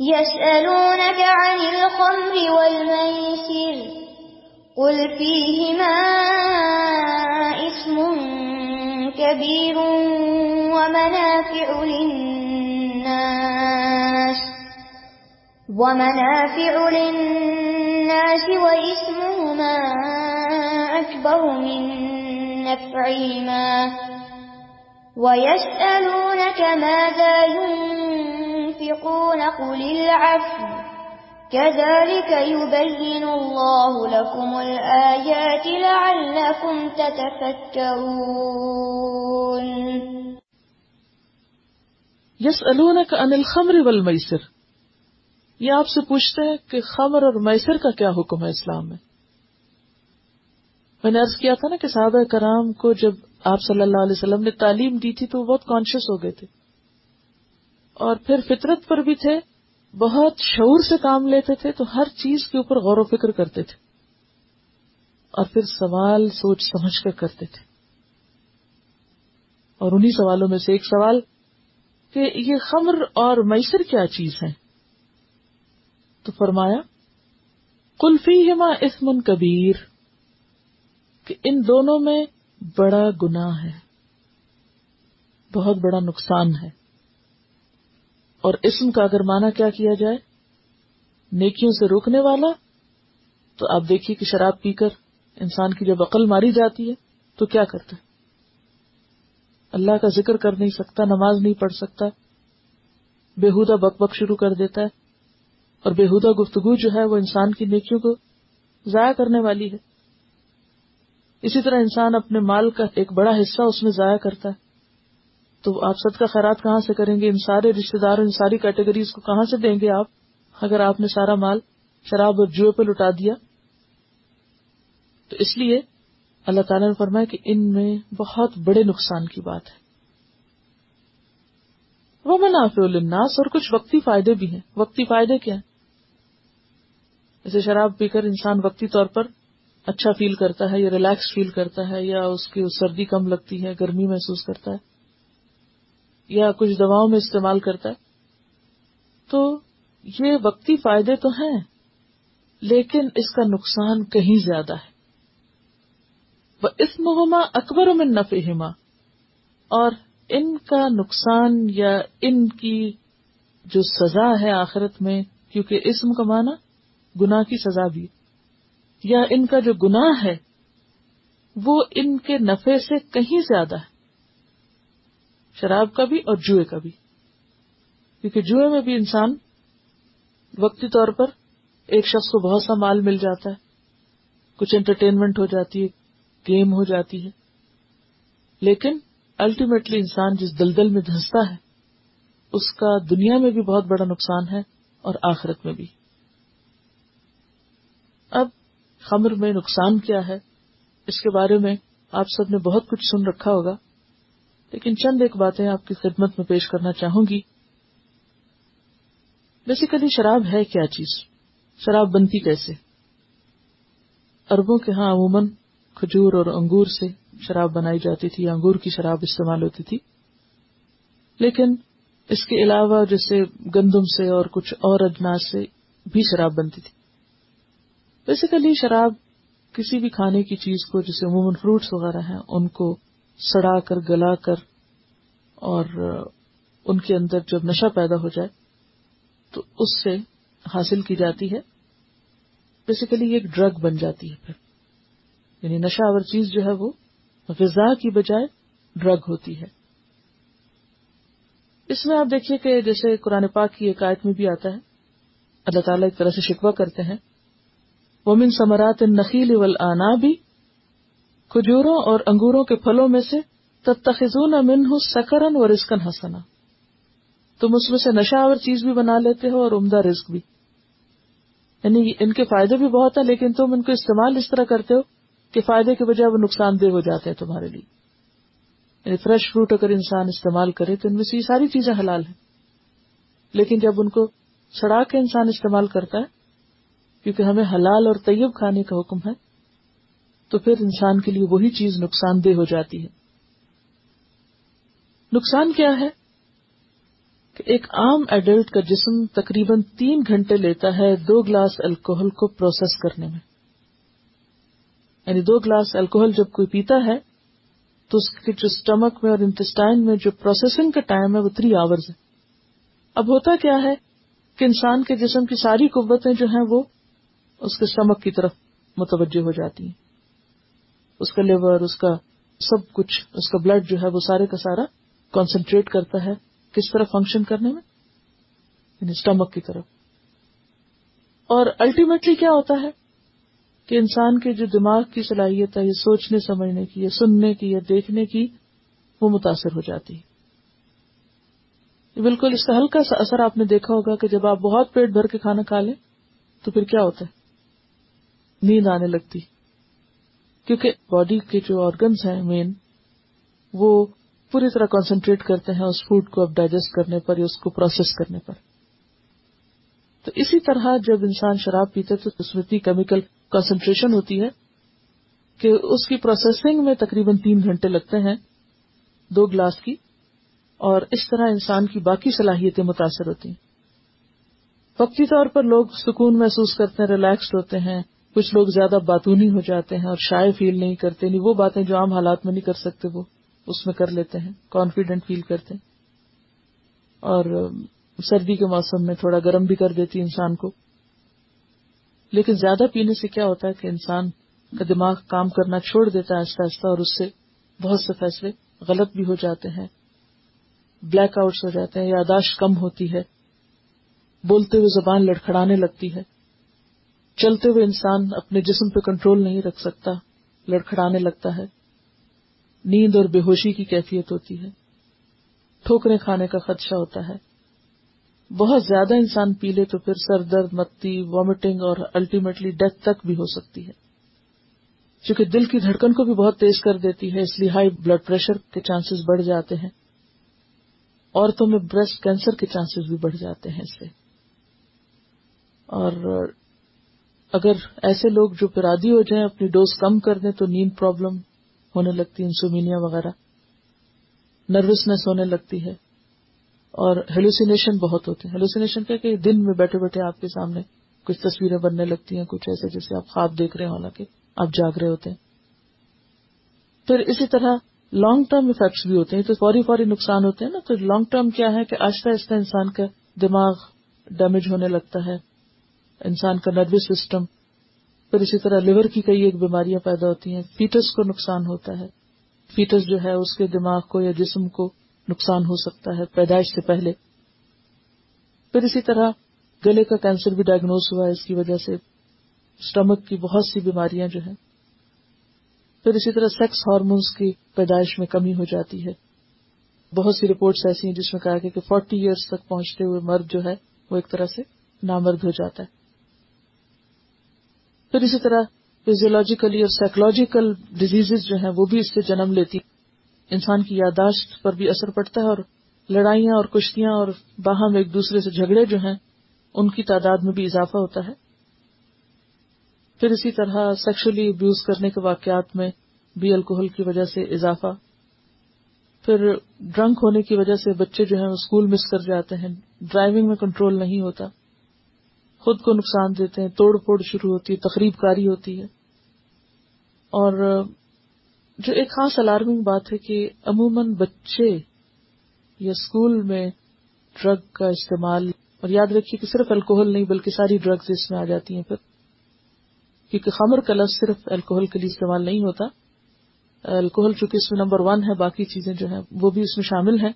يسألونك عن الخمر والميسر قل فيهما اسم كبير ومنافع للناس ومنافع للناس واسمهما أكبر من نفعهما ويسألونك ماذا ينفع ينفقون، قل العفو. كذلك يبين الله لكم الآيات لعلكم تتفكرون. يسألونك عن الخمر والميسر. یہ آپ سے پوچھتے ہیں کہ خمر اور میسر کا کیا حکم ہے اسلام میں؟ میں نے ارض کیا تھا نا کہ صحابہ کرام کو جب آپ صلی اللہ علیہ وسلم نے تعلیم دی تھی تو وہ بہت کانشیس ہو گئے تھے۔ اور پھر فطرت پر بھی تھے، بہت شعور سے کام لیتے تھے، تو ہر چیز کے اوپر غور و فکر کرتے تھے۔ اور پھر سوال، سوچ، سمجھ کر کرتے تھے۔ اور انہی سوالوں میں سے ایک سوال کہ یہ خمر اور میسر کیا چیز ہے؟ تو فرمایا کلفی ہما اسمن کبیر، کہ ان دونوں میں بڑا گنا ہے، بہت بڑا نقصان ہے۔ اور اسم کا اگر مانا کیا کیا جائے؟ نیکیوں سے روکنے والا؟ تو آپ دیکھیے کہ شراب پی کر انسان کی جب عقل ماری جاتی ہے، تو کیا کرتا ہے؟ اللہ کا ذکر کر نہیں سکتا، نماز نہیں پڑھ سکتا بےحدہ بک بک شروع کر دیتا ہے، اور بےحدہ گفتگو جو ہے وہ انسان کی نیکیوں کو ضائع کرنے والی ہے۔ اسی طرح انسان اپنے مال کا ایک بڑا حصہ اس میں ضائع کرتا ہے۔ تو آپ سب کا خیرات کہاں سے کریں گے؟ ان سارے رشتے دار، ان ساری کیٹیگریز کو کہاں سے دیں گے آپ؟ اگر آپ نے سارا مال شراب اور جوئے پہ لٹا دیا، تو اس لیے اللہ تعالیٰ نے فرمایا کہ ان میں بہت بڑے نقصان کی بات ہے۔ وہ منافع الناس اور کچھ وقتی فائدے بھی ہیں۔ وقتی فائدے کیا ہیں؟ جیسے شراب پی کر انسان وقتی طور پر اچھا فیل کرتا ہے یا ریلیکس فیل کرتا ہے یا اس کی سردی کم لگتی ہے، گرمی محسوس کرتا ہے۔ یا کچھ دواؤں میں استعمال کرتا ہے، تو یہ وقتی فائدے تو ہیں، لیکن اس کا نقصان کہیں زیادہ ہے۔ وہ اس مہما اکبر میں نفہما اور ان کا نقصان یا ان کی جو سزا ہے آخرت میں، کیونکہ اسم کا معنی گناہ کی سزا بھی یا ان کا جو گناہ ہے، وہ ان کے نفے سے کہیں زیادہ ہے۔ شراب کا بھی اور جوئے کا بھی۔ کیونکہ جوئے میں بھی انسان وقتی طور پر ایک شخص کو بہت سا مال مل جاتا ہے، کچھ انٹرٹینمنٹ ہو جاتی ہے گیم ہو جاتی ہے۔ لیکن الٹیمیٹلی انسان جس دلدل میں دھنستا ہے، اس کا دنیا میں بھی بہت بڑا نقصان ہے اور آخرت میں بھی۔ اب خمر میں نقصان کیا ہے، اس کے بارے میں آپ سب نے بہت کچھ سن رکھا ہوگا۔ لیکن چند ایک باتیں آپ کی خدمت میں پیش کرنا چاہوں گی۔ بیسیکلی شراب ہے کیا چیز؟ شراب بنتی کیسے؟ اربوں کے ہاں عموماً کھجور اور انگور سے شراب بنائی جاتی تھی، انگور کی شراب استعمال ہوتی تھی۔ لیکن اس کے علاوہ جیسے گندم سے اور کچھ اور اجناس سے بھی شراب بنتی تھی۔ بیسیکلی شراب کسی بھی کھانے کی چیز کو جیسے عموماً فروٹس وغیرہ ہیں، ان کو سڑا کر، گلا کر اور ان کے اندر جب نشہ پیدا ہو جائے تو اس سے حاصل کی جاتی ہے۔ بیسیکلی یہ ایک ڈرگ بن جاتی ہے پھر۔ یعنی نشہ آور چیز جو ہے وہ غذا کی بجائے ڈرگ ہوتی ہے۔ اس میں آپ دیکھیے کہ جیسے قرآن پاک کی ایک آیت میں بھی آتا ہے۔ اللہ تعالیٰ ایک طرح سے شکوہ کرتے ہیں۔ ومن سمرات نخیل اول آنا بھی کھجوروں اور انگوروں کے پھلوں میں سے تتخذون منہ سکرن و رزقن حسنا۔ تم اس میں سے نشہ اور چیز بھی بنا لیتے ہو اور عمدہ رزق بھی۔ یعنی ان کے فائدے بھی بہت ہیں، لیکن تم ان کو استعمال اس طرح کرتے ہو کہ فائدے کے بجائے وہ نقصان دہ ہو جاتے ہیں تمہارے لیے۔ یعنی فریش فروٹ اگر انسان استعمال کرے تو ان میں سے یہ ساری چیزیں حلال ہیں۔ لیکن جب ان کو سڑا کے انسان استعمال کرتا ہے، کیونکہ ہمیں حلال اور طیب کھانے کا حکم ہے تو پھر انسان کے لیے وہی چیز نقصان دہ ہو جاتی ہے۔ نقصان کیا ہے؟ کہ ایک عام ایڈلٹ کا جسم تقریباً تین گھنٹے لیتا ہے دو گلاس الکوہل کو پروسیس کرنے میں۔ یعنی دو گلاس الکوہل جب کوئی پیتا ہے، تو اس کے جو اسٹمک میں اور انٹسٹائن میں جو پروسیسنگ کا ٹائم ہے وہ تھری آورز ہے۔ اب ہوتا کیا ہے کہ انسان کے جسم کی ساری قوتیں جو ہیں وہ اس کے اسٹمک کی طرف متوجہ ہو جاتی ہیں۔ اس کا لیور اس کا سب کچھ، اس کا بلڈ جو ہے وہ سارے کا سارا کانسنٹریٹ کرتا ہے کس طرح فنکشن کرنے میں؟ یعنی اسٹمک کی طرف۔ اور الٹیمیٹلی کیا ہوتا ہے؟ کہ انسان کے جو دماغ کی صلاحیت ہے، یہ سوچنے، سمجھنے کی یا سننے کی یا دیکھنے کی، وہ متاثر ہو جاتی ہے۔ بالکل اس کا ہلکا سا اثر آپ نے دیکھا ہوگا کہ جب آپ بہت پیٹ بھر کے کھانا کھا لیں، تو پھر کیا ہوتا ہے؟ نیند آنے لگتی۔ کیونکہ باڈی کے جو آرگنس ہیں مین وہ پوری طرح کانسنٹریٹ کرتے ہیں اس فوڈ کو اب ڈائجسٹ کرنے پر یا اس کو پروسیس کرنے پر۔ تو اسی طرح جب انسان شراب پیتے تو اس میں اتنی کیمیکل کنسنٹریشن ہوتی ہے کہ اس کی پروسیسنگ میں تقریباً تین گھنٹے لگتے ہیں دو گلاس کی، اور اس طرح انسان کی باقی صلاحیتیں متاثر ہوتی ہیں۔ وقتی طور پر لوگ سکون محسوس کرتے ہیں ریلیکسڈ ہوتے ہیں کچھ لوگ زیادہ باتونی ہو جاتے ہیں اور شائع فیل نہیں کرتے نہیں وہ باتیں جو عام حالات میں نہیں کر سکتے، وہ اس میں کر لیتے ہیں کانفیڈنٹ فیل کرتے ہیں۔ اور سردی کے موسم میں تھوڑا گرم بھی کر دیتی انسان کو۔ لیکن زیادہ پینے سے کیا ہوتا ہے کہ انسان کا دماغ کام کرنا چھوڑ دیتا ہے آہستہ آہستہ اور اس سے بہت سے فیصلے غلط بھی ہو جاتے ہیں بلیک آؤٹس ہو جاتے ہیں یاداشت کم ہوتی ہے، بولتے ہوئے زبان لڑکھڑانے لگتی ہے۔ چلتے ہوئے انسان اپنے جسم پہ کنٹرول نہیں رکھ سکتا، لڑکھڑانے لگتا ہے۔ نیند اور بے ہوشی کی کیفیت ہوتی ہے۔ ٹھوکریں کھانے کا خدشہ ہوتا ہے۔ بہت زیادہ انسان پی لے تو پھر سر درد، متی وامٹنگ اور الٹیمیٹلی ڈیتھ تک بھی ہو سکتی ہے۔ چونکہ دل کی دھڑکن کو بھی بہت تیز کر دیتی ہے، اس لیے ہائی بلڈ پریشر کے چانسز بڑھ جاتے ہیں۔ عورتوں میں بریسٹ کینسر کے چانسز بھی بڑھ جاتے ہیں اس سے۔ اور اگر ایسے لوگ جو پرادی ہو جائیں، اپنی ڈوز کم کر دیں تو نیند پرابلم ہونے لگتی ہے، انسومینیا وغیرہ۔ نروسنیس ہونے لگتی ہے اور ہیلوسینیشن بہت ہوتے ہیں۔ ہیلوسینیشن کیا کہ دن میں بیٹھے بیٹھے آپ کے سامنے کچھ تصویریں بننے لگتی ہیں، کچھ ایسے جیسے آپ خواب دیکھ رہے ہیں، حالانکہ آپ جاگ رہے ہوتے ہیں۔ پھر اسی طرح لانگ ٹرم افیکٹس بھی ہوتے ہیں تو فوری فوری نقصان ہوتے ہیں نا۔ تو لانگ ٹرم کیا ہے کہ آہستہ آہستہ انسان کا دماغ ڈیمیج ہونے لگتا ہے۔ انسان کا نروس سسٹم، پھر اسی طرح لیور کی کئی ایک بیماریاں پیدا ہوتی ہیں، فیٹس کو نقصان ہوتا ہے۔ فیٹس جو ہے، اس کے دماغ کو یا جسم کو نقصان ہو سکتا ہے پیدائش سے پہلے۔ پھر اسی طرح گلے کا کینسر بھی ڈائگنوز ہوا ہے، اس کی وجہ سے اسٹمک کی بہت سی بیماریاں جو ہیں۔ پھر اسی طرح سیکس ہارمونس کی پیدائش میں کمی ہو جاتی ہے۔ بہت سی رپورٹس ایسی ہیں جس میں کہا گیا کہ فورٹی ایئرس تک پہنچتے ہوئے مرد جو ہے، وہ ایک طرح سے نامرد ہو جاتا ہے۔ پھر اسی طرح فیزیولوجیکلی اور سائیکولوجیکل ڈیزیز جو ہیں وہ بھی اس سے جنم لیتی انسان کی یاداشت پر بھی اثر پڑتا ہے اور لڑائیاں اور کشتیاں اور باہم ایک دوسرے سے جھگڑے جو ہیں، ان کی تعداد میں بھی اضافہ ہوتا ہے۔ پھر اسی طرح سیکشلی ابیوز کرنے کے واقعات میں بھی الکوہل کی وجہ سے اضافہ۔ پھر ڈرنک ہونے کی وجہ سے بچے جو ہیں وہ اسکول مس کر جاتے ہیں ڈرائیونگ میں کنٹرول نہیں ہوتا۔ خود کو نقصان دیتے ہیں، توڑ پھوڑ شروع ہوتی ہے، تقریب کاری ہوتی ہے۔ اور جو ایک خاص الارمنگ بات ہے کہ عموماً بچے یا اسکول میں ڈرگ کا استعمال، اور یاد رکھیے کہ صرف الکوہل نہیں بلکہ ساری ڈرگز اس میں آ جاتی ہیں پھر۔ کیونکہ خمر کا لفظ صرف الکوہل کے لیے استعمال نہیں ہوتا۔ الکوہل چونکہ اس میں نمبر ون ہے، باقی چیزیں جو ہیں وہ بھی اس میں شامل ہیں۔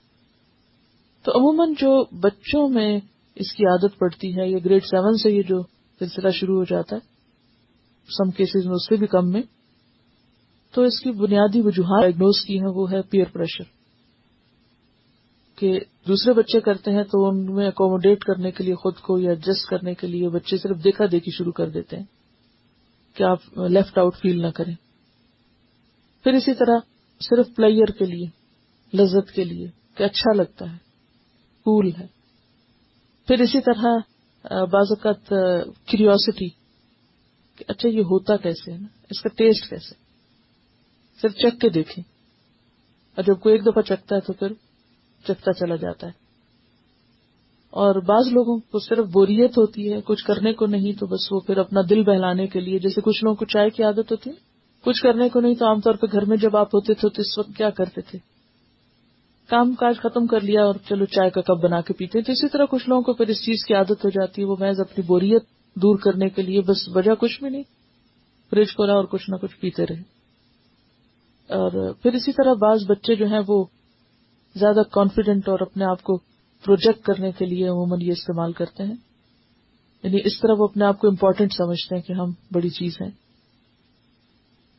تو عموماً جو بچوں میں اس کی عادت پڑتی ہے یا گریڈ سیون سے یہ جو سلسلہ شروع ہو جاتا ہے سم کیسز میں اس سے بھی کم میں، تو اس کی بنیادی وجوہات ڈائگنوز کی ہیں، وہ ہے پیئر پریشر کہ دوسرے بچے کرتے ہیں تو ان میں اکوموڈیٹ کرنے کے لیے خود کو یا ایڈجسٹ کرنے کے لیے بچے صرف دیکھا دیکھی شروع کر دیتے ہیں کہ آپ لیفٹ آؤٹ فیل نہ کریں۔ پھر اسی طرح صرف پلیئر کے لیے، لذت کے لیے، کہ اچھا لگتا ہے کول ہے۔ پھر اسی طرح بعض اوقات کیریوسٹی کہ اچھا یہ ہوتا کیسے ہے نا؟ اس کا ٹیسٹ کیسے؟ صرف چکھ کے دیکھیں۔ اور جب کوئی ایک دفعہ چکھتا ہے تو پھر چکھتا چلا جاتا ہے۔ اور بعض لوگوں کو صرف بوریت ہوتی ہے، کچھ کرنے کو نہیں، تو بس وہ پھر اپنا دل بہلانے کے لیے، جیسے کچھ لوگوں کو چائے کی عادت ہوتی ہے۔ کچھ کرنے کو نہیں، تو عام طور پہ گھر میں جب آپ ہوتے تھے، تو اس وقت کیا کرتے تھے؟ کام کاج ختم کر لیا اور چلو چائے کا کپ بنا کے پیتے تو اسی طرح کچھ لوگوں کو پھر اس چیز کی عادت ہو جاتی ہے، وہ محض اپنی بوریت دور کرنے کے لیے بس وجہ کچھ بھی نہیں۔ فریج کھولا اور کچھ نہ کچھ پیتے رہے۔ اور پھر اسی طرح بعض بچے جو ہیں وہ زیادہ کانفیڈنٹ اور اپنے آپ کو پروجیکٹ کرنے کے لیے عموماً یہ استعمال کرتے ہیں۔ یعنی اس طرح وہ اپنے آپ کو امپورٹنٹ سمجھتے ہیں کہ ہم بڑی چیز ہیں۔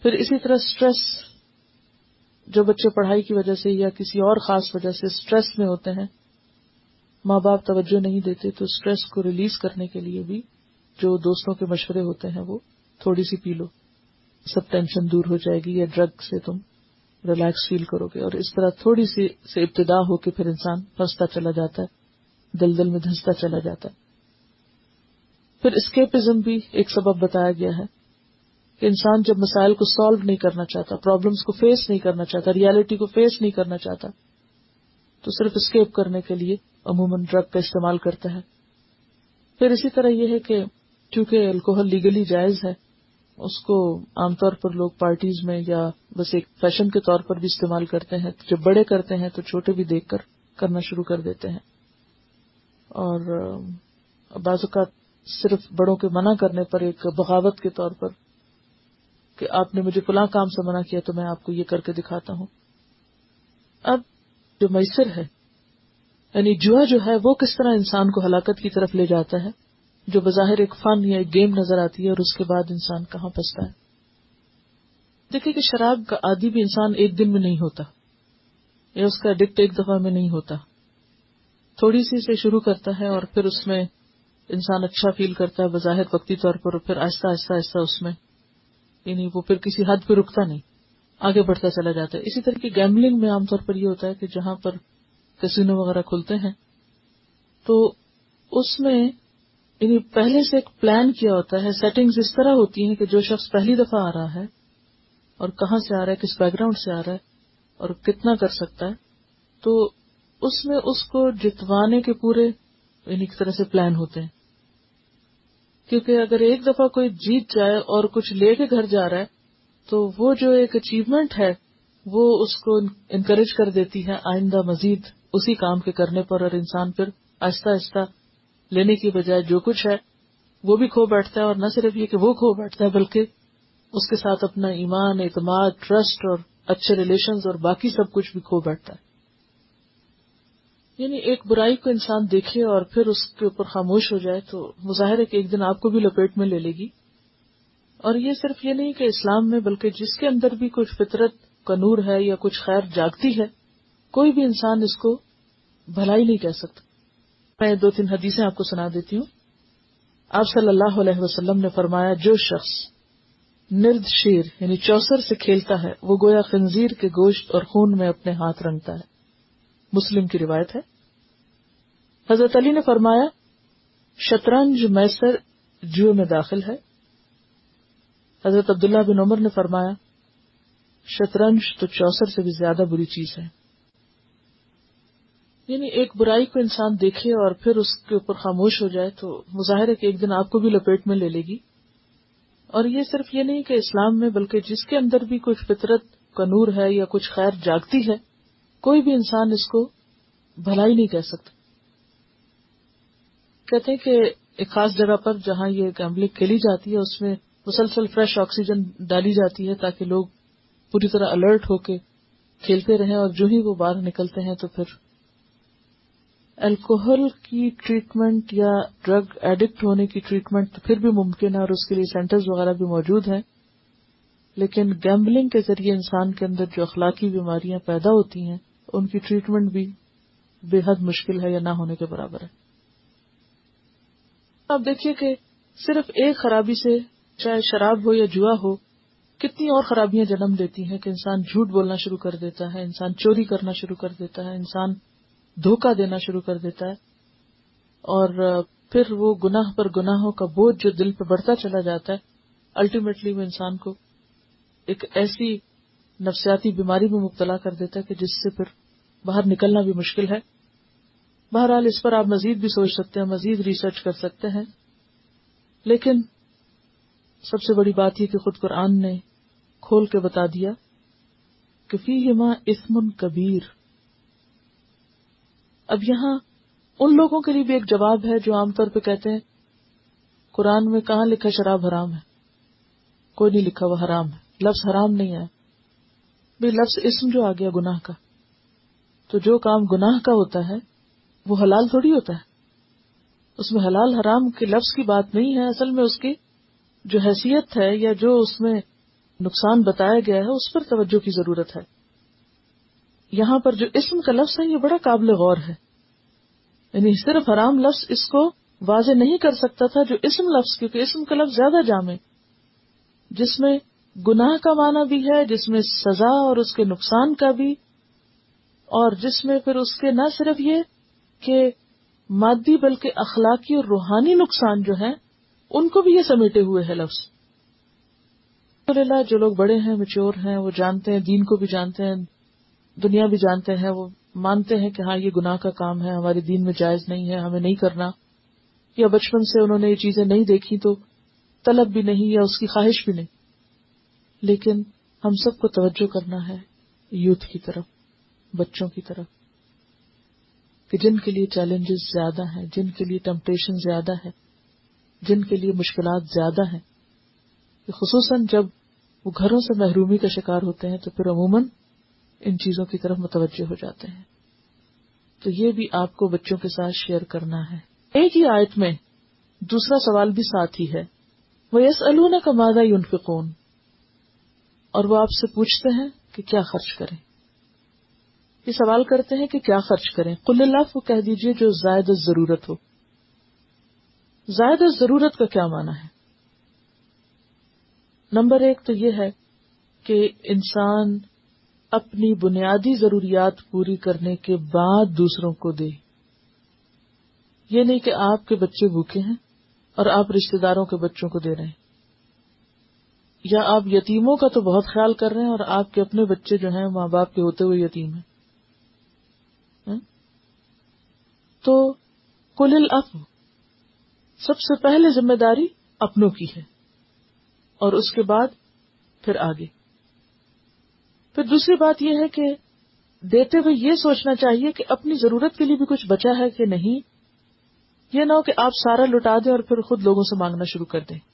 پھر اسی طرح اسٹریس جو بچے پڑھائی کی وجہ سے یا کسی اور خاص وجہ سے اسٹریس میں ہوتے ہیں، ماں باپ توجہ نہیں دیتے تو اسٹریس کو ریلیز کرنے کے لیے بھی جو دوستوں کے مشورے ہوتے ہیں وہ تھوڑی سی پی لو۔ سب ٹینشن دور ہو جائے گی یا ڈرگ سے تم ریلیکس فیل کرو گے۔ اور اس طرح تھوڑی سی سے ابتدا ہو کے پھر انسان پھنستا چلا جاتا ہے دل دل میں دھنستا چلا جاتا ہے۔ پھر اسکیپزم بھی ایک سبب بتایا گیا ہے۔ کہ انسان جب مسائل کو سالو نہیں کرنا چاہتا پرابلمس کو فیس نہیں کرنا چاہتا ریالٹی کو فیس نہیں کرنا چاہتا، تو صرف اسکیپ کرنے کے لیے عموماً ڈرگ کا استعمال کرتا ہے پھر اسی طرح یہ ہے کہ چونکہ الکوہل لیگلی جائز ہے، اس کو عام طور پر لوگ پارٹیز میں یا بس ایک فیشن کے طور پر بھی استعمال کرتے ہیں۔ جب بڑے کرتے ہیں تو چھوٹے بھی دیکھ کر کرنا شروع کر دیتے ہیں۔ اور، بعض اوقات صرف بڑوں کے منع کرنے پر ایک بغاوت کے طور پر کہ آپ نے مجھے فلاں کام سے منع کیا تو میں آپ کو یہ کر کے دکھاتا ہوں۔ اب جو میسر ہے یعنی جوا جو ہے، وہ کس طرح انسان کو ہلاکت کی طرف لے جاتا ہے؟ جو بظاہر ایک فن یا ایک گیم نظر آتی ہے اور اس کے بعد انسان کہاں پھنستا ہے؟ دیکھیے کہ شراب کا عادی بھی انسان ایک دن میں نہیں ہوتا، یا اس کا اڈکٹ ایک دفعہ میں نہیں ہوتا۔ تھوڑی سی سے شروع کرتا ہے اور پھر اس میں انسان اچھا فیل کرتا ہے، بظاہر وقتی طور پر، اور پھر آہستہ آہستہ آہستہ اس میں یعنی وہ پھر کسی حد پہ رکتا نہیں، آگے بڑھتا چلا جاتا ہے۔ اسی طرح کی گیملنگ میں عام طور پر یہ ہوتا ہے کہ جہاں پر کسینو وغیرہ کھلتے ہیں، تو اس میں یعنی پہلے سے ایک پلان کیا ہوتا ہے سیٹنگز اس طرح ہوتی ہیں کہ جو شخص پہلی دفعہ آ رہا ہے اور کہاں سے آ رہا ہے، کس بیک گراؤنڈ سے آ رہا ہے اور کتنا کر سکتا ہے، تو اس میں اس کو جتوانے کے پورے یعنی ایک طرح سے پلان ہوتے ہیں۔ کیونکہ اگر ایک دفعہ کوئی جیت جائے اور کچھ لے کے گھر جا رہا ہے، تو وہ جو ایک اچیومنٹ ہے، وہ اس کو انکریج کر دیتی ہے آئندہ مزید اسی کام کے کرنے پر اور انسان پھر آہستہ آہستہ لینے کی بجائے جو کچھ ہے، وہ بھی کھو بیٹھتا ہے اور نہ صرف یہ کہ وہ کھو بیٹھتا ہے، بلکہ اس کے ساتھ اپنا ایمان، اعتماد ٹرسٹ اور اچھے ریلیشنز اور باقی سب کچھ بھی کھو بیٹھتا ہے۔ یعنی ایک برائی کو انسان دیکھے اور پھر اس کے اوپر خاموش ہو جائے تو مظاہر ہے کہ ایک دن آپ کو بھی لپیٹ میں لے لے گی۔ اور یہ صرف یہ نہیں کہ اسلام میں بلکہ جس کے اندر بھی کچھ فطرت کا نور ہے یا کچھ خیر جاگتی ہے، کوئی بھی انسان اس کو بھلائی نہیں کہہ سکتا۔ میں دو تین حدیثیں آپ کو سنا دیتی ہوں۔ آپ صلی اللہ علیہ وسلم نے فرمایا، جو شخص نرد شیر یعنی چوسر سے کھیلتا ہے، وہ گویا خنزیر کے گوشت اور خون میں اپنے ہاتھ رنگتا ہے۔ مسلم کی روایت ہے۔ حضرت علی نے فرمایا، شطرنج میسر جو میں داخل ہے۔ حضرت عبداللہ بن عمر نے فرمایا، شطرنج تو چوسر سے بھی زیادہ بری چیز ہے۔ یعنی ایک برائی کو انسان دیکھے اور پھر اس کے اوپر خاموش ہو جائے تو مظاہر ہے کہ ایک دن آپ کو بھی لپیٹ میں لے لے گی۔ اور یہ صرف یہ نہیں کہ اسلام میں بلکہ جس کے اندر بھی کچھ فطرت کا نور ہے یا کچھ خیر جاگتی ہے کوئی بھی انسان اس کو بھلائی نہیں کہہ سکتا۔ کہتے ہیں کہ ایک خاص جگہ پر جہاں یہ گیمبلنگ کھیلی جاتی ہے، اس میں مسلسل فریش آکسیجن ڈالی جاتی ہے تاکہ لوگ پوری طرح الرٹ ہو کے کھیلتے رہیں اور جو ہی وہ باہر نکلتے ہیں تو پھر الکوہل کی ٹریٹمنٹ یا ڈرگ ایڈکٹ ہونے کی ٹریٹمنٹ پھر بھی ممکن ہے اور اس کے لیے سینٹرز وغیرہ بھی موجود ہیں۔ لیکن گیمبلنگ کے ذریعے انسان کے اندر جو اخلاقی بیماریاں پیدا ہوتی ہیں ان کی ٹریٹمنٹ بھی بے حد مشکل ہے یا نہ ہونے کے برابر ہے۔ آپ دیکھیے کہ صرف ایک خرابی سے چاہے شراب ہو یا جوا ہو، کتنی اور خرابیاں جنم دیتی ہیں کہ انسان جھوٹ بولنا شروع کر دیتا ہے، انسان چوری کرنا شروع کر دیتا ہے، انسان دھوکہ دینا شروع کر دیتا ہے۔ اور پھر وہ گناہ پر گناہوں کا بوجھ جو دل پہ بڑھتا چلا جاتا ہے الٹیمیٹلی وہ انسان کو ایک ایسی نفسیاتی بیماری میں مبتلا کر دیتا ہے کہ جس سے پھر باہر نکلنا بھی مشکل ہے۔ بہرحال اس پر آپ مزید بھی سوچ سکتے ہیں، مزید ریسرچ کر سکتے ہیں۔ لیکن سب سے بڑی بات یہ کہ خود قرآن نے کھول کے بتا دیا کہ فی ہما اسمن کبیر۔ اب یہاں ان لوگوں کے لیے بھی ایک جواب ہے جو عام طور پہ کہتے ہیں، قرآن میں کہاں لکھا شراب حرام ہے؟ کوئی نہیں لکھا وہ حرام ہے، لفظ حرام نہیں ہے۔ بھائی لفظ اسم جو آ گیا گناہ کا، تو جو کام گناہ کا ہوتا ہے، وہ حلال تھوڑی ہوتا ہے۔ اس میں حلال حرام کے لفظ کی بات نہیں ہے، اصل میں اس کی جو حیثیت ہے یا جو اس میں نقصان بتایا گیا ہے، اس پر توجہ کی ضرورت ہے۔ یہاں پر جو اسم کا لفظ ہے، یہ بڑا قابل غور ہے۔ یعنی صرف حرام لفظ اس کو واضح نہیں کر سکتا تھا جو اسم لفظ، کیونکہ اسم کا لفظ زیادہ جامع، جس میں گناہ کا معنی بھی ہے، جس میں سزا اور اس کے نقصان کا بھی، اور جس میں پھر اس کے نہ صرف یہ کہ مادی بلکہ اخلاقی اور روحانی نقصان جو ہے ان کو بھی یہ سمیٹے ہوئے ہے لفظ۔ اللہ جو لوگ بڑے ہیں مچور ہیں، وہ جانتے ہیں، دین کو بھی جانتے ہیں، دنیا بھی جانتے ہیں، وہ مانتے ہیں کہ ہاں یہ گناہ کا کام ہے، ہمارے دین میں جائز نہیں ہے، ہمیں نہیں کرنا۔ یا بچپن سے انہوں نے یہ چیزیں نہیں دیکھی تو طلب بھی نہیں یا اس کی خواہش بھی نہیں۔ لیکن ہم سب کو توجہ کرنا ہے یوتھ کی طرف، بچوں کی طرف، کہ جن کے لیے چیلنجز زیادہ ہیں، جن کے لیے ٹمپٹیشن زیادہ ہے، جن کے لیے مشکلات زیادہ ہیں خصوصاً جب وہ گھروں سے محرومی کا شکار ہوتے ہیں، تو پھر عموماً ان چیزوں کی طرف متوجہ ہو جاتے ہیں۔ تو یہ بھی آپ کو بچوں کے ساتھ شیئر کرنا ہے۔ ایک ہی آیت میں دوسرا سوال بھی ساتھ ہی ہے۔ وہ یس النا کا مادہ یونفقون اور وہ آپ سے پوچھتے ہیں کہ کیا خرچ کریں۔ یہ سوال کرتے ہیں کہ کیا خرچ کریں۔ کل اللہ کو کہہ دیجیے جو زائد ضرورت ہو۔ زائد ضرورت کا کیا مانا ہے؟ نمبر ایک تو یہ ہے کہ انسان اپنی بنیادی ضروریات پوری کرنے کے بعد دوسروں کو دے۔ یہ نہیں کہ آپ کے بچے بھوکے ہیں اور آپ رشتے داروں کے بچوں کو دے رہے ہیں۔ یا آپ یتیموں کا تو بہت خیال کر رہے ہیں اور آپ کے اپنے بچے جو ہیں ماں باپ کے ہوتے ہوئے یتیم ہیں؟ ہاں؟ تو کل الاف سب سے پہلے ذمہ داری اپنوں کی ہے اور اس کے بعد پھر آگے۔ پھر دوسری بات یہ ہے کہ دیتے ہوئے یہ سوچنا چاہیے کہ اپنی ضرورت کے لیے بھی کچھ بچا ہے کہ نہیں، یہ نہ ہو کہ آپ سارا لٹا دیں اور پھر خود لوگوں سے مانگنا شروع کر دیں۔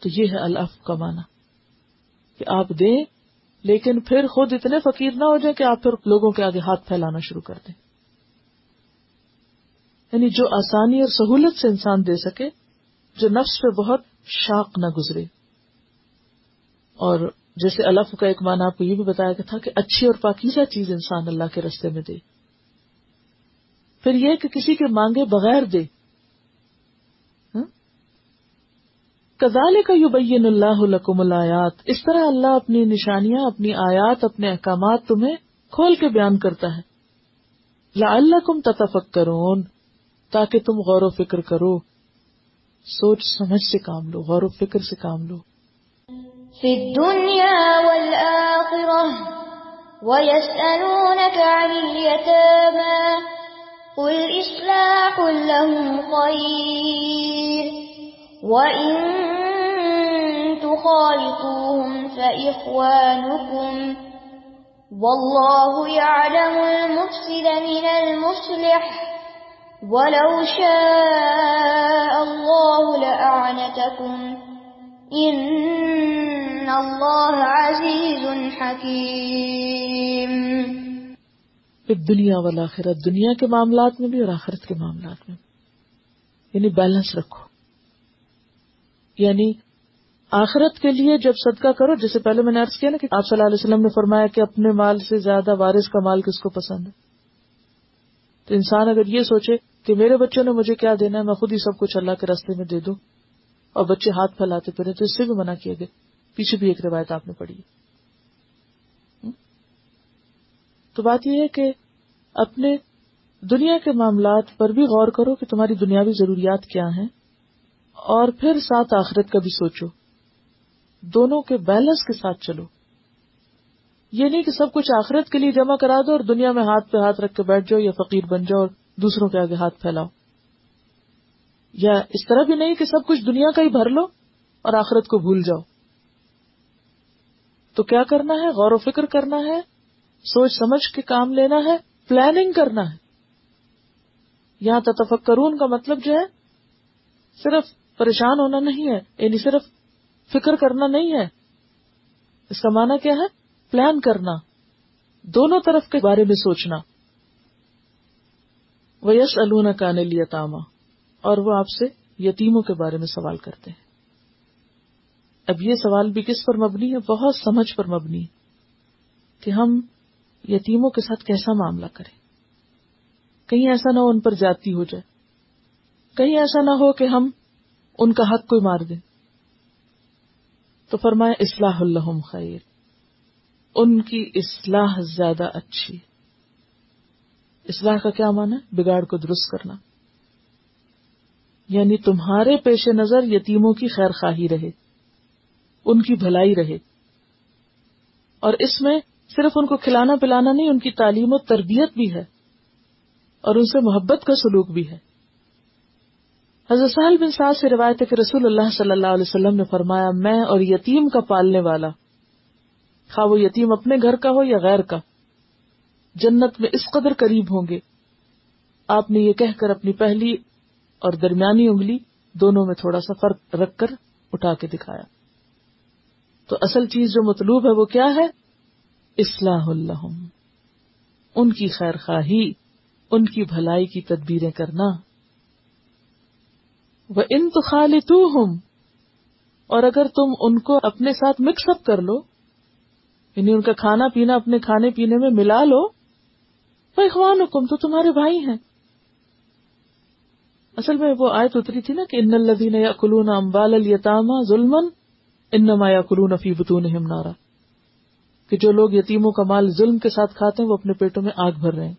تو یہ ہے الف کا معنی کہ آپ دیں، لیکن پھر خود اتنے فقیر نہ ہو جائے کہ آپ پھر لوگوں کے آگے ہاتھ پھیلانا شروع کر دیں۔ یعنی جو آسانی اور سہولت سے انسان دے سکے، جو نفس پہ بہت شاق نہ گزرے۔ اور جیسے الف کا ایک معنی آپ کو یہ بھی بتایا گیا تھا کہ اچھی اور پاکیزہ چیز انسان اللہ کے رستے میں دے۔ پھر یہ کہ کسی کے مانگے بغیر دے۔ کزال کا یو بین اللہ لکم الآیات۔ اس طرح اللہ اپنی نشانیاں، اپنی آیات، اپنے احکامات تمہیں کھول کے بیان کرتا ہے۔ لا اللہ کم تتفک تاکہ تم غور و فکر کرو۔ سوچ سمجھ سے کام لو، غور و فکر سے کام لو۔ فی الدنیا والآخرہ ويسألونك عن اليتامى قل إصلاح لهم خير وَإِن تُخَالِطُوهُمْ فَإِخْوَانُكُمْ وَاللَّهُ يَعْلَمُ الْمُفْسِدَ مِنَ الْمُصْلِحِ وَلَوْ شَاءَ اللَّهُ لَأَعْنَتَكُمْ إِنَّ اللَّهَ عَزِيزٌ حَكِيمٌ الدنیا والآخرت، دنیا کے معاملات میں بھی اور آخرت کے معاملات میں یعنی بیلنس رکھو۔ یعنی آخرت کے لیے جب صدقہ کرو جیسے پہلے میں نے عرض کیا نا کہ آپ صلی اللہ علیہ وسلم نے فرمایا کہ اپنے مال سے زیادہ وارث کا مال کس کو پسند ہے؟ تو انسان اگر یہ سوچے کہ میرے بچوں نے مجھے کیا دینا ہے، میں خود ہی سب کچھ اللہ کے راستے میں دے دوں اور بچے ہاتھ پھیلاتے پھرے تو اس سے بھی منع کیا گیا۔ پیچھے بھی ایک روایت آپ نے پڑھی تو بات یہ ہے کہ اپنے دنیا کے معاملات پر بھی غور کرو کہ تمہاری دنیاوی ضروریات کیا ہیں اور پھر ساتھ آخرت کا بھی سوچو۔ دونوں کے بیلنس کے ساتھ چلو۔ یہ نہیں کہ سب کچھ آخرت کے لیے جمع کرا دو اور دنیا میں ہاتھ پہ ہاتھ رکھ کے بیٹھ جاؤ یا فقیر بن جاؤ اور دوسروں کے آگے ہاتھ پھیلاؤ۔ یا اس طرح بھی نہیں کہ سب کچھ دنیا کا ہی بھر لو اور آخرت کو بھول جاؤ۔ تو کیا کرنا ہے؟ غور و فکر کرنا ہے، سوچ سمجھ کے کام لینا ہے پلاننگ کرنا ہے۔ یہاں تفکرون کا مطلب جو ہے، صرف پریشان ہونا نہیں ہے یعنی صرف فکر کرنا نہیں ہے۔ اس کا معنی کیا ہے؟ پلان کرنا۔ دونوں طرف کے بارے میں سوچنا۔ وہ یس النا کا لیا تاما اور وہ آپ سے یتیموں کے بارے میں سوال کرتے ہیں۔ اب یہ سوال بھی کس پر مبنی ہے؟ بہت سمجھ پر مبنی ہے کہ ہم یتیموں کے ساتھ کیسا معاملہ کریں۔ کہیں ایسا نہ ہو ان پر جاتی ہو جائے۔ کہیں ایسا نہ ہو کہ ہم ان کا حق کوئی مار دیں۔ تو فرمائے اصلاح الحم خیر۔ ان کی اصلاح زیادہ اچھی۔ اصلاح کا کیا مانا ہے بگاڑ کو درست کرنا۔ یعنی تمہارے پیش نظر یتیموں کی خیر خواہی رہے، ان کی بھلائی رہے۔ اور اس میں صرف ان کو کھلانا پلانا نہیں، ان کی تعلیم و تربیت بھی ہے، اور ان سے محبت کا سلوک بھی ہے۔ حضرت سہل بن سعد سے روایت ہے کہ رسول اللہ صلی اللہ علیہ وسلم نے فرمایا، میں اور یتیم کا پالنے والا۔ خواہ وہ یتیم اپنے گھر کا ہو یا غیر کا۔ جنت میں اس قدر قریب ہوں گے۔ آپ نے یہ کہہ کر اپنی پہلی اور درمیانی انگلی دونوں میں تھوڑا سا فرق رکھ کر اٹھا کے دکھایا۔ تو اصل چیز جو مطلوب ہے وہ کیا ہے؟ اصلاح اللہ ان کی خیر خواہی، ان کی بھلائی کی تدبیریں کرنا۔ وہ ان تو خالی اور اگر تم ان کو اپنے ساتھ مکس اپ کر لو یعنی ان کا کھانا پینا اپنے کھانے پینے میں ملا لو وہ اخوان حکم تو تمہارے بھائی ہیں۔ اصل میں وہ آیت اتری تھی نا کہ ان الدین یا کلون امبال التامہ ظلم انما یا کلون فی بتون نارا۔ کہ جو لوگ یتیموں کا مال ظلم کے ساتھ کھاتے ہیں، وہ اپنے پیٹوں میں آگ بھر رہے ہیں۔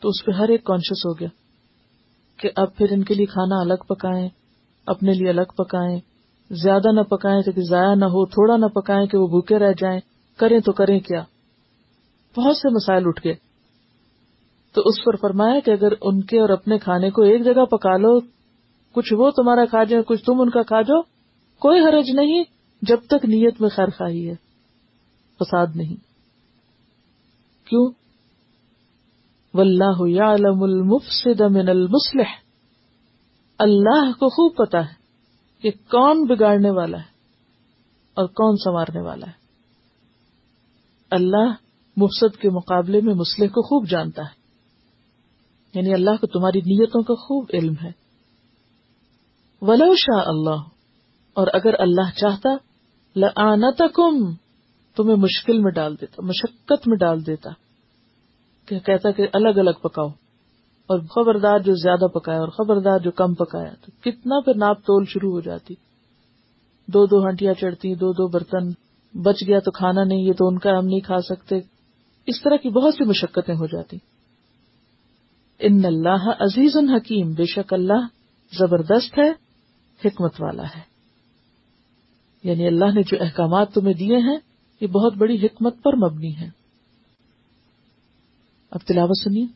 تو اس پہ ہر ایک کانشیس ہو گیا۔ کہ اب پھر ان کے لیے کھانا الگ پکائیں، اپنے لیے الگ پکائیں، زیادہ نہ پکائیں تو ضائع نہ ہو، تھوڑا نہ پکائیں کہ وہ بھوکے رہ جائیں۔ کریں تو کریں کیا؟ بہت سے مسائل اٹھ گئے۔ تو اس پر فرمایا کہ اگر ان کے اور اپنے کھانے کو ایک جگہ پکا لو، کچھ وہ تمہارا کھا جائے کچھ تم ان کا کھا جاؤ، کوئی حرج نہیں جب تک نیت میں خیر خواہی ہے۔ فساد نہیں۔ کیوں؟ واللہ یعلم المفسد من المصلح۔ اللہ کو خوب پتا ہے کہ کون بگاڑنے والا ہے اور کون سنوارنے والا ہے۔ اللہ مفسد کے مقابلے میں مسلح کو خوب جانتا ہے۔ یعنی اللہ کو تمہاری نیتوں کا خوب علم ہے۔ ولو شاہ اللہ۔ اور اگر اللہ چاہتا لآنتکم تمہیں مشکل میں ڈال دیتا، مشقت میں ڈال دیتا۔ کہ کہتا کہ الگ الگ پکاؤ اور خبردار جو زیادہ پکایا اور خبردار جو کم پکایا، تو کتنا پھر ناپ تول شروع ہو جاتی۔ دو دو ہنٹیاں چڑھتی، دو دو برتن، بچ گیا تو کھانا نہیں، یہ تو ان کا ہم نہیں کھا سکتے۔ اس طرح کی بہت سی مشقتیں ہو جاتی۔ ان اللہ عزیز الحکیم بے شک اللہ زبردست ہے، حکمت والا ہے۔ یعنی اللہ نے جو احکامات تمہیں دیے ہیں، یہ بہت بڑی حکمت پر مبنی ہے اب تلاوت سنیے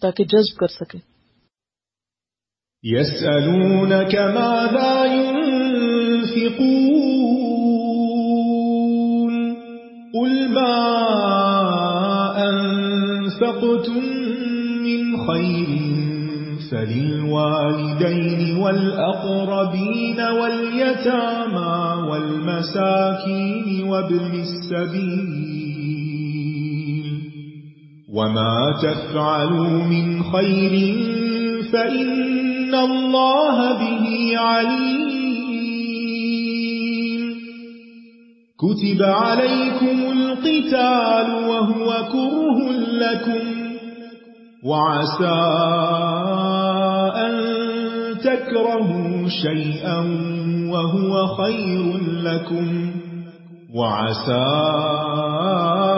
تاکہ جذب کر سکے۔ يسألونك ماذا ينفقون؟ قل ما أنفقتم من خير فللوالدين والأقربين واليتامى والمساكين وابن السبيل وما تفعلوا من خير فإن الله به عليم كتب عليكم القتال وهو كره لكم وعسى أن تكرهوا شيئا وهو خير لكم وعسى أن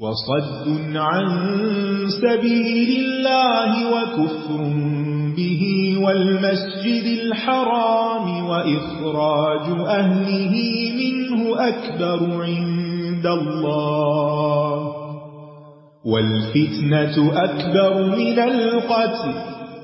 وصد عن سبيل الله وكفر به والمسجد الحرام وإخراج أهله منه أكبر عند الله والفتنة أكبر من القتل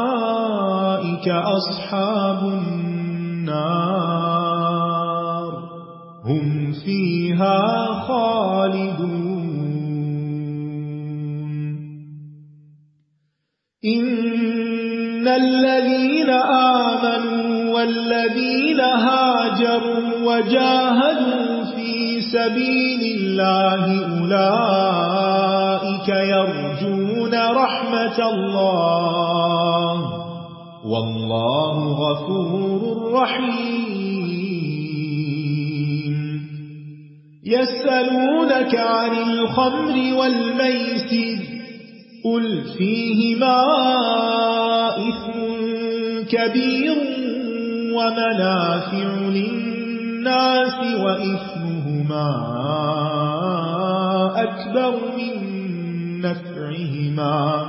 وأولئك أصحاب النار هم فيها خالدون إن الذين آمنوا والذين هاجروا وجاهدوا سبيل الله أولئك يرجون رحمة الله. والله غفور رحيم. يسألونك عن الخمر والميسر، قل فيهما إثم كبير ومنافع للناس وإثمهما أكبر من نفعهما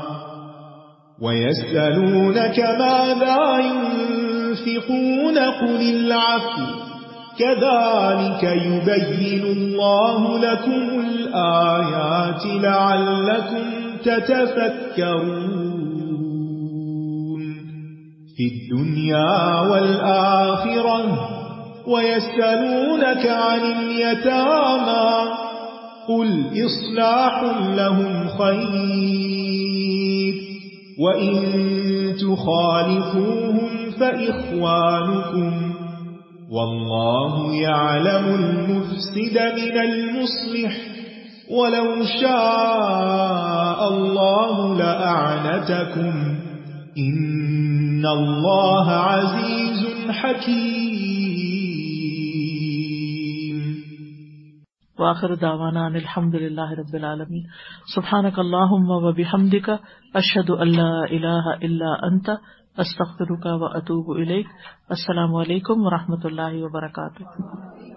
ويسألونك ماذا ينفقون قل العفو كذلك يبين الله لكم الآيات لعلكم تتفكرون في الدنيا والآخرة ويسألونك عن اليتامى قل إصلاح لهم خير وإن تخالفوهم فإخوانكم والله يعلم المفسد من المصلح ولو شاء الله لأعنتكم إن الله عزيز حكيم وآخر دعوانا ان الحمد للہ رب العالمین. سبحانك اللهم وبحمدك اشهد ان لا اله الا انت استغفرك واتوب اليك السلام علیکم ورحمۃ اللہ وبرکاتہ.